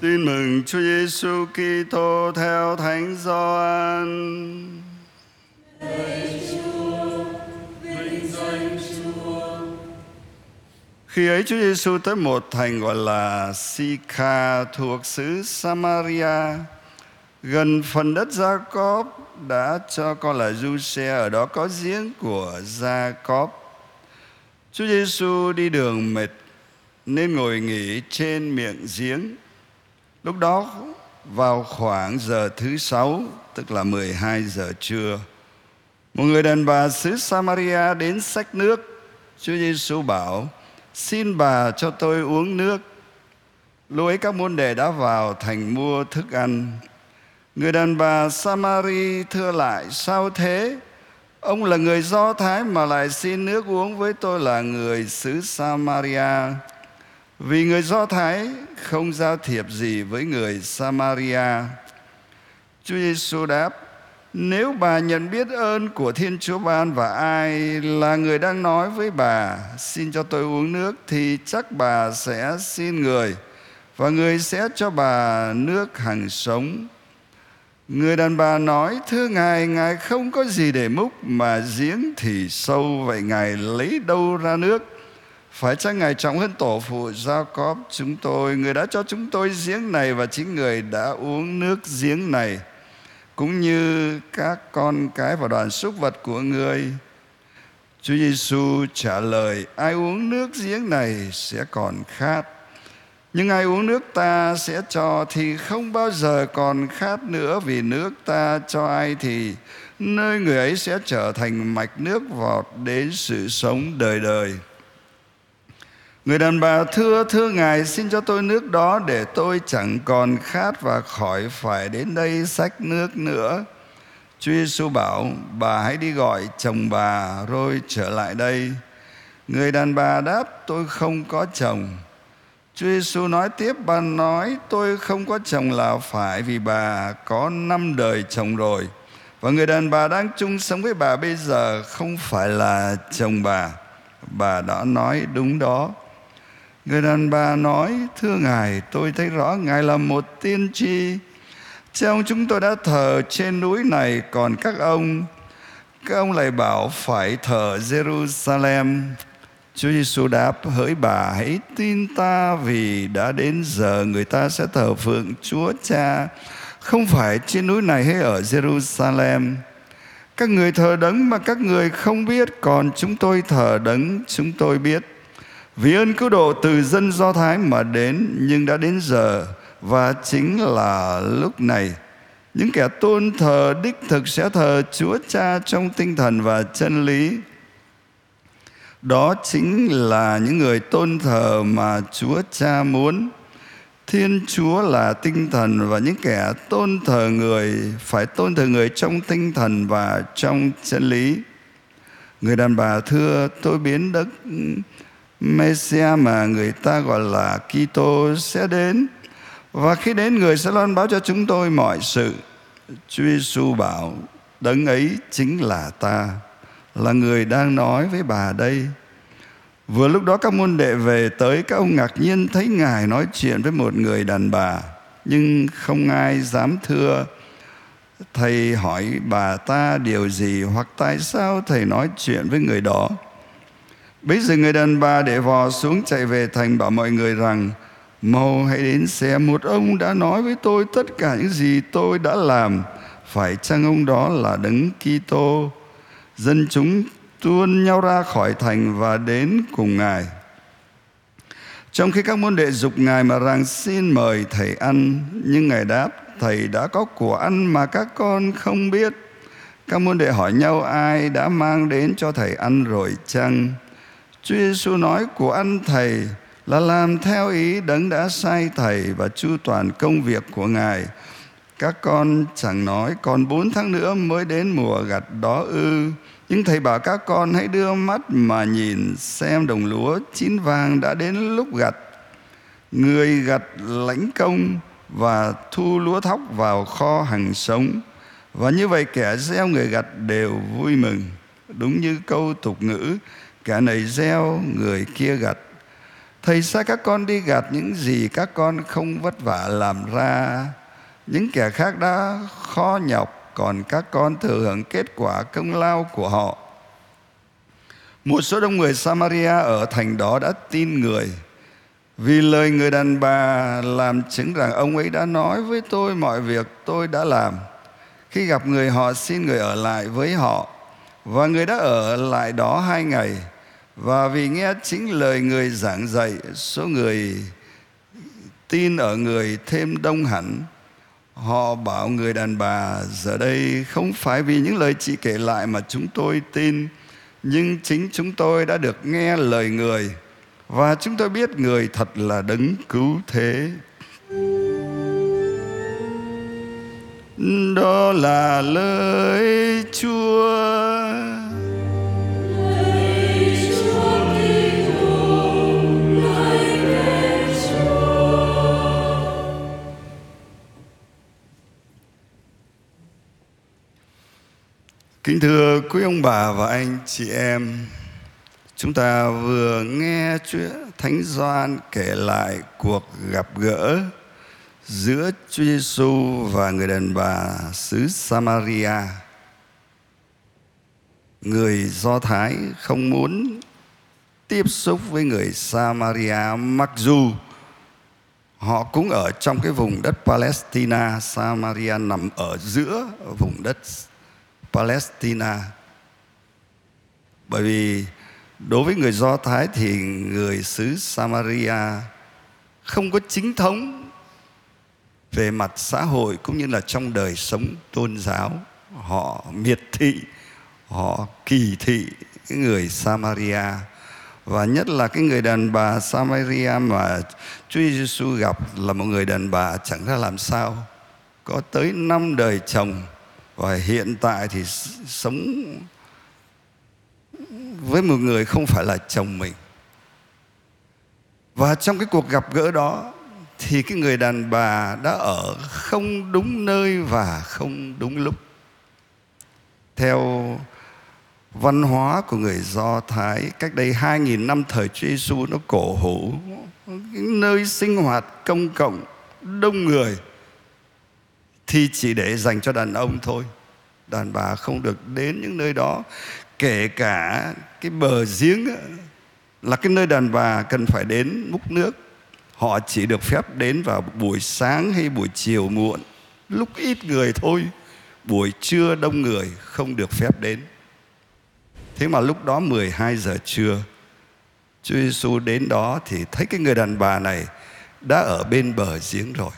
Tin mừng Chúa Giêsu Kitô theo Thánh Gioan. Khi ấy Chúa Giêsu tới một thành gọi là Sica thuộc xứ Samaria, gần phần đất Gia Cốp đã cho con là du xe ở đó có giếng của Gia Cốp. Chúa Giêsu đi đường mệt nên ngồi nghỉ trên miệng giếng. Lúc đó vào khoảng giờ thứ sáu, tức là 12 giờ trưa, một người đàn bà xứ Samaria đến xách nước. Chúa Giêsu bảo: Xin bà cho tôi uống nước. Lúc ấy các môn đệ đã vào thành mua thức ăn. Người đàn bà Samari thưa lại, sao thế? Ông là người Do Thái mà lại xin nước uống với tôi là người xứ Samaria. Vì người Do Thái không giao thiệp gì với người Samaria. Chúa Giêsu đáp, nếu bà nhận biết ơn của Thiên Chúa ban và ai là người đang nói với bà xin cho tôi uống nước thì chắc bà sẽ xin người và người sẽ cho bà nước hằng sống. Người đàn bà nói Thưa Ngài, Ngài không có gì để múc Mà giếng thì sâu Vậy Ngài lấy đâu ra nước phải chăng Ngài trọng hơn tổ phụ Jacob chúng tôi, Người đã cho chúng tôi giếng này Và chính người đã uống nước giếng này, Cũng như các con cái và đoàn súc vật của người Chúa Giêsu trả lời, Ai uống nước giếng này sẽ còn khát, nhưng ai uống nước ta sẽ cho, thì không bao giờ còn khát nữa, vì nước ta cho ai thì nơi người ấy sẽ trở thành mạch nước vọt đến sự sống đời đời. Người đàn bà thưa thưa Ngài, xin cho tôi nước đó để tôi chẳng còn khát và khỏi phải đến đây xách nước nữa. Chúa Giêsu bảo, bà hãy đi gọi chồng bà rồi trở lại đây. Người đàn bà đáp, tôi không có chồng. Chúa Giêsu nói tiếp, bà nói, tôi không có chồng là phải vì bà có năm đời chồng rồi và người đàn bà đang chung sống với bà bây giờ không phải là chồng bà bà đã nói đúng đó người đàn bà nói, thưa ngài, tôi thấy rõ ngài là một tiên tri trong chúng tôi đã thờ trên núi này, còn các ông các ông lại bảo phải thờ Jerusalem Chúa Giêsu đáp, hỡi bà, hãy tin ta vì đã đến giờ người ta sẽ thờ phượng Chúa Cha, không phải trên núi này hay ở Jerusalem. Các người thờ đấng mà các người không biết, còn chúng tôi thờ đấng chúng tôi biết. Vì ơn cứu độ từ dân Do Thái mà đến, nhưng đã đến giờ, và chính là lúc này những kẻ tôn thờ đích thực sẽ thờ Chúa Cha trong tinh thần và chân lý đó chính là những người tôn thờ mà Chúa Cha muốn. Thiên Chúa là tinh thần và những kẻ tôn thờ người phải tôn thờ người trong tinh thần và trong chân lý. Người đàn bà thưa, tôi biến Đức Messia mà người ta gọi là Kitô sẽ đến. Và khi đến, người sẽ loan báo cho chúng tôi mọi sự. Chúa Giêsu bảo, đấng ấy chính là ta, là người đang nói với bà đây. Vừa lúc đó, các môn đệ về tới, Các ông ngạc nhiên thấy Ngài nói chuyện với một người đàn bà, Nhưng không ai dám thưa. Thầy hỏi, bà ta điều gì Hoặc tại sao thầy nói chuyện với người đó? Bây giờ người đàn bà để vò xuống chạy về thành bảo mọi người rằng Mau hãy đến xem một ông đã nói với tôi tất cả những gì tôi đã làm Phải chăng ông đó là đấng Kitô Dân chúng tuôn nhau ra khỏi thành và đến cùng Ngài. Trong khi các môn đệ dục Ngài mà rằng xin mời Thầy ăn, nhưng Ngài đáp, Thầy đã có của ăn mà các con không biết. Các môn đệ hỏi nhau ai đã mang đến cho Thầy ăn rồi chăng? Chúa Giêsu nói của anh Thầy là làm theo ý đấng đã sai Thầy và chu toàn công việc của Ngài. Các con chẳng nói còn bốn tháng nữa mới đến mùa gặt đó ư nhưng thầy bảo các con hãy đưa mắt mà nhìn xem đồng lúa chín vàng đã đến lúc gặt. Người gặt lãnh công và thu lúa thóc vào kho hàng sống. Và như vậy kẻ gieo người gặt đều vui mừng. Đúng như câu tục ngữ, kẻ này gieo, người kia gặt. thầy sai các con đi gặt những gì các con không vất vả làm ra. Những kẻ khác đã khó nhọc còn các con thừa hưởng kết quả công lao của họ. Một số đông người Samaria ở thành đó đã tin người. Vì lời người đàn bà làm chứng rằng ông ấy đã nói với tôi mọi việc tôi đã làm. Khi gặp người họ xin người ở lại với họ. Và người đã ở lại đó hai ngày và vì nghe chính lời người giảng dạy, số người tin ở người thêm đông hẳn. Họ bảo người đàn bà, giờ đây không phải vì những lời chị kể lại mà chúng tôi tin, nhưng chính chúng tôi đã được nghe lời người. Và chúng tôi biết người thật là đấng cứu thế. Đó là lời chúa. Kính thưa quý ông bà và anh chị em, chúng ta vừa nghe Chúa Thánh Gioan kể lại cuộc gặp gỡ giữa Chúa Giêsu và người đàn bà xứ Samaria. Người Do Thái không muốn tiếp xúc với người Samaria mặc dù họ cũng ở trong cái vùng đất Palestine, Samaria nằm ở giữa vùng đất Palestine. Bởi vì đối với người Do Thái thì người xứ Samaria không có chính thống về mặt xã hội cũng như là trong đời sống tôn giáo. Họ miệt thị, họ kỳ thị cái người Samaria và nhất là cái người đàn bà Samaria mà Chúa Giêsu gặp là một người đàn bà chẳng ra làm sao có tới năm đời chồng và hiện tại thì sống với một người không phải là chồng mình. Và trong cái cuộc gặp gỡ đó thì cái người đàn bà đã ở không đúng nơi và không đúng lúc. Theo văn hóa của người Do Thái, cách đây 2.000 năm thời Chúa Giêsu nó cổ hủ nơi sinh hoạt công cộng đông người thì chỉ để dành cho đàn ông thôi. Đàn bà không được đến những nơi đó, kể cả cái bờ giếng là cái nơi đàn bà cần phải đến múc nước. Họ chỉ được phép đến vào buổi sáng hay buổi chiều muộn, lúc ít người thôi. Buổi trưa đông người không được phép đến. Thế mà lúc đó 12 giờ trưa, Chúa Giêsu đến đó thì thấy cái người đàn bà này đã ở bên bờ giếng rồi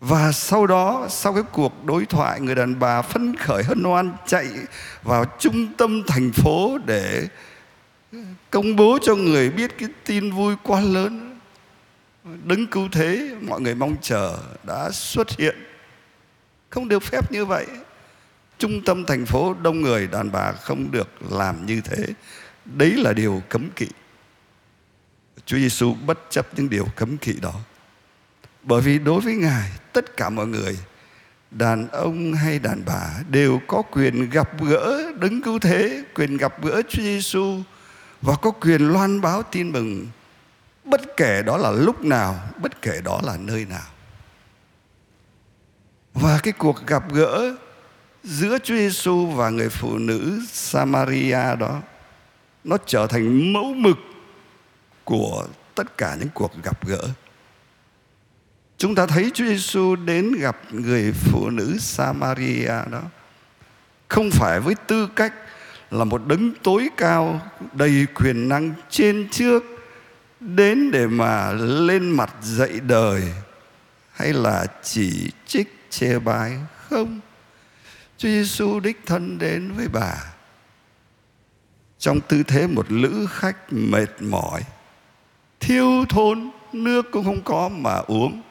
và sau đó, sau cái cuộc đối thoại, người đàn bà phấn khởi hân hoan chạy vào trung tâm thành phố để công bố cho người biết cái tin vui quá lớn. Đứng cứu thế, mọi người mong chờ đã xuất hiện. Không được phép như vậy. Trung tâm thành phố đông người, đàn bà không được làm như thế. Đấy là điều cấm kỵ. Chúa Giêsu bất chấp những điều cấm kỵ đó. Bởi vì đối với Ngài tất cả mọi người đàn ông hay đàn bà đều có quyền gặp gỡ đứng cứu thế, quyền gặp gỡ Chúa Giêsu và có quyền loan báo tin mừng bất kể đó là lúc nào, bất kể đó là nơi nào. Và cái cuộc gặp gỡ giữa Chúa Giêsu và người phụ nữ Samaria đó nó trở thành mẫu mực của tất cả những cuộc gặp gỡ Chúng ta thấy Chúa Giêsu đến gặp người phụ nữ Samaria đó. Không phải với tư cách là một đấng tối cao, đầy quyền năng trên trước, đến để mà lên mặt dạy đời, hay là chỉ trích, chê bai. Không. Chúa Giêsu đích thân đến với bà. Trong tư thế một lữ khách mệt mỏi, thiếu thốn, nước cũng không có mà uống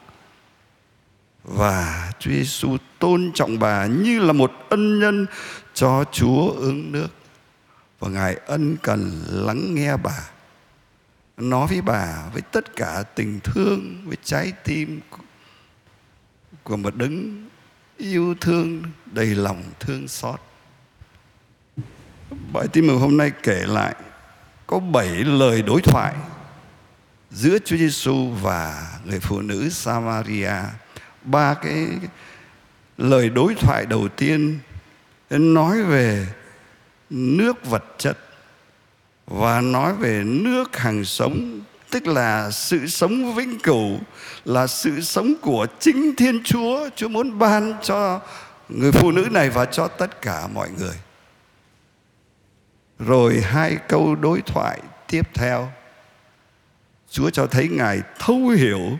và Chúa Giêsu tôn trọng bà như là một ân nhân cho Chúa uống nước và Ngài ân cần lắng nghe bà, nói với bà với tất cả tình thương, với trái tim của một đấng yêu thương, đầy lòng thương xót bài tin mừng hôm nay kể lại có bảy lời đối thoại giữa Chúa Giêsu và người phụ nữ Samaria. Ba cái lời đối thoại đầu tiên nói về nước vật chất và nói về nước hàng sống, tức là sự sống vĩnh cửu, là sự sống của chính Thiên Chúa. Chúa muốn ban cho người phụ nữ này và cho tất cả mọi người. Rồi hai câu đối thoại tiếp theo. Chúa cho thấy Ngài thấu hiểu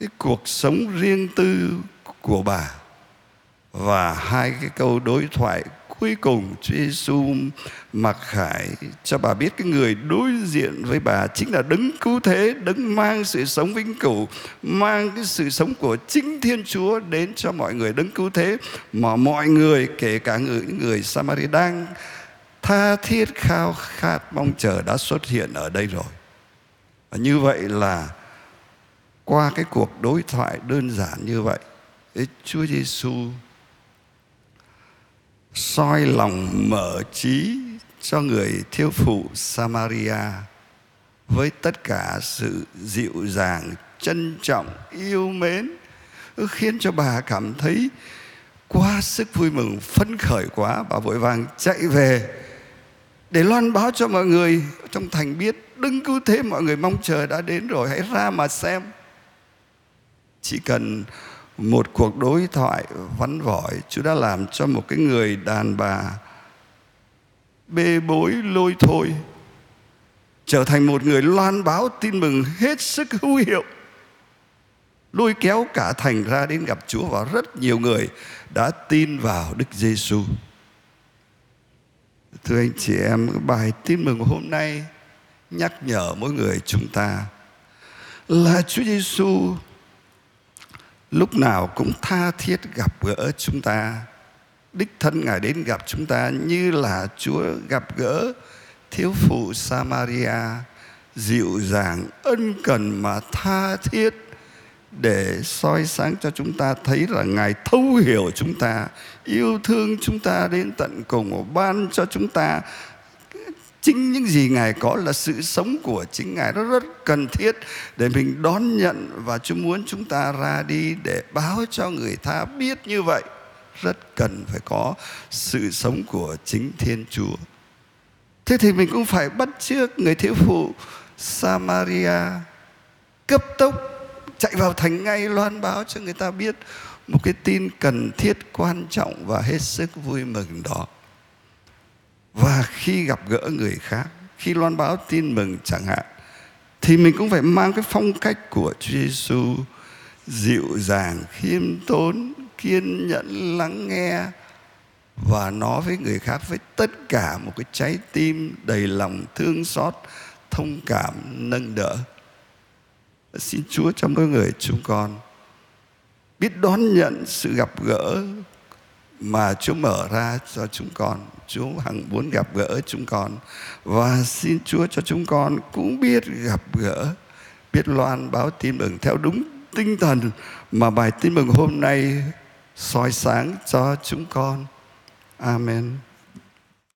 cái cuộc sống riêng tư của bà và hai cái câu đối thoại cuối cùng Chúa Giêsu mặc khải cho bà biết cái người đối diện với bà chính là đấng cứu thế, đấng mang sự sống vĩnh cửu, mang cái sự sống của chính Thiên Chúa đến cho mọi người đấng cứu thế mà mọi người kể cả người người Samari đang tha thiết khao khát mong chờ đã xuất hiện ở đây rồi. Và như vậy là qua cái cuộc đối thoại đơn giản như vậy, Chúa Giêsu soi lòng mở trí cho người thiếu phụ Samaria với tất cả sự dịu dàng, trân trọng, yêu mến khiến cho bà cảm thấy quá sức vui mừng, phấn khởi quá. Bà vội vàng chạy về để loan báo cho mọi người trong thành biết đừng cứ thế mọi người mong chờ đã đến rồi hãy ra mà xem chỉ cần một cuộc đối thoại vắn vỏi Chúa đã làm cho một cái người đàn bà bê bối lôi thôi trở thành một người loan báo tin mừng hết sức hữu hiệu lôi kéo cả thành ra đến gặp Chúa và rất nhiều người đã tin vào Đức Giêsu. Thưa anh chị em, bài tin mừng hôm nay nhắc nhở mỗi người chúng ta là Chúa Giêsu lúc nào cũng tha thiết gặp gỡ chúng ta. Đích thân ngài đến gặp chúng ta như là chúa gặp gỡ thiếu phụ samaria. Dịu dàng, ân cần mà tha thiết để soi sáng cho chúng ta thấy là ngài thấu hiểu chúng ta, yêu thương chúng ta đến tận cùng, ban cho chúng ta chính những gì ngài có là sự sống của chính ngài. Nó rất cần thiết để mình đón nhận và chúa muốn chúng ta ra đi để báo cho người ta biết như vậy. Rất cần phải có sự sống của chính thiên chúa. Thế thì mình cũng phải bắt chước người thiếu phụ samaria cấp tốc chạy vào thành ngay loan báo cho người ta biết một cái tin cần thiết, quan trọng và hết sức vui mừng đó và khi gặp gỡ người khác, khi loan báo tin mừng chẳng hạn, thì mình cũng phải mang cái phong cách của Chúa Giêsu dịu dàng, khiêm tốn, kiên nhẫn, lắng nghe và nói với người khác với tất cả một cái trái tim đầy lòng thương xót, thông cảm, nâng đỡ xin chúa cho mỗi người chúng con biết đón nhận sự gặp gỡ mà Chúa mở ra cho chúng con. Chúa hằng muốn gặp gỡ chúng con và xin Chúa cho chúng con cũng biết gặp gỡ, biết loan báo tin mừng theo đúng tinh thần mà bài tin mừng hôm nay soi sáng cho chúng con. Amen.